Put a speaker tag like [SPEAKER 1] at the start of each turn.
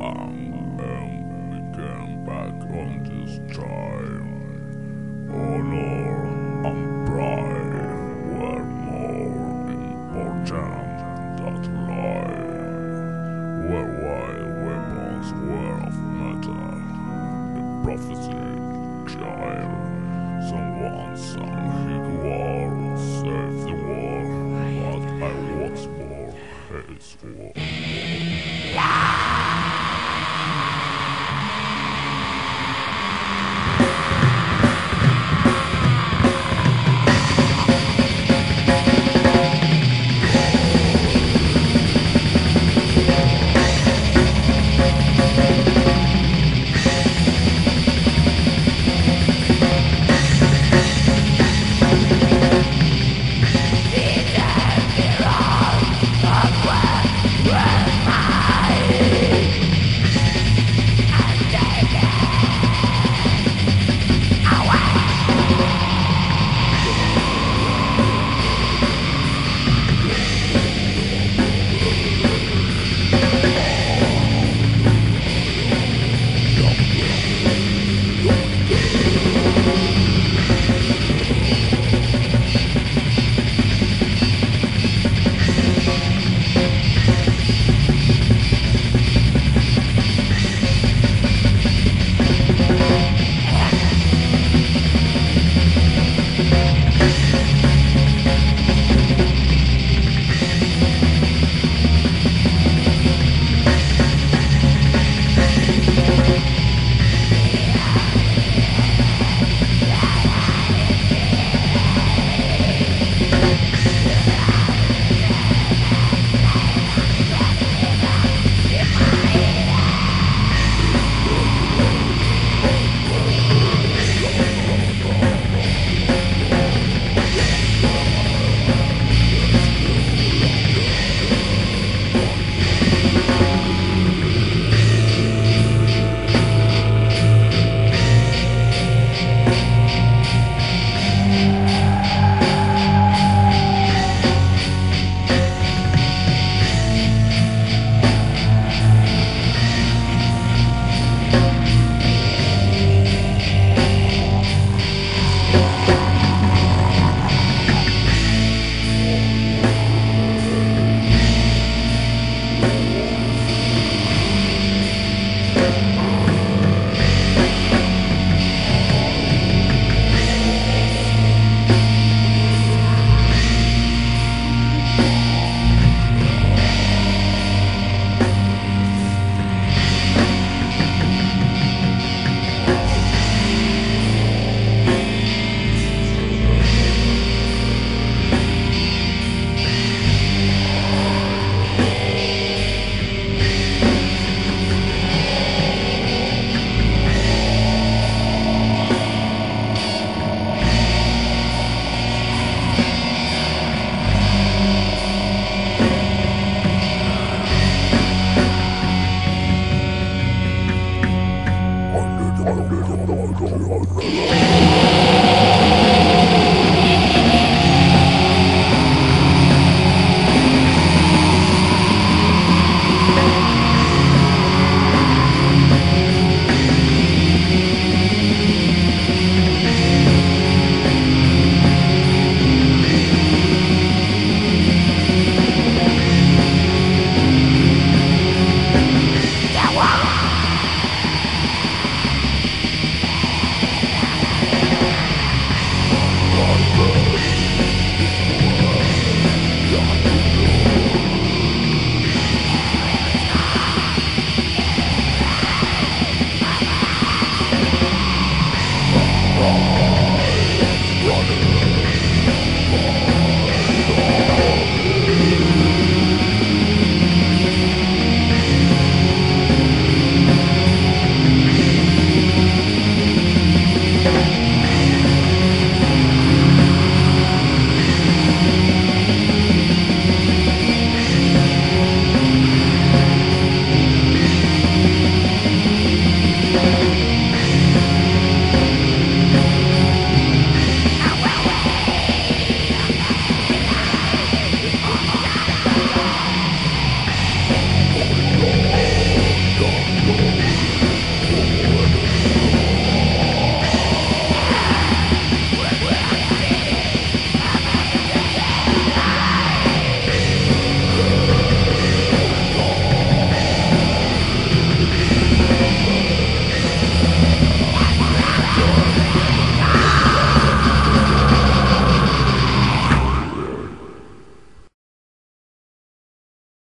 [SPEAKER 1] I'm, we came back on this time. Honor and pride were more important than life. Whereby weapons were of matter. the prophecy child. Someone said his war, save the war, but I was more hateful. war.
[SPEAKER 2] Thank you.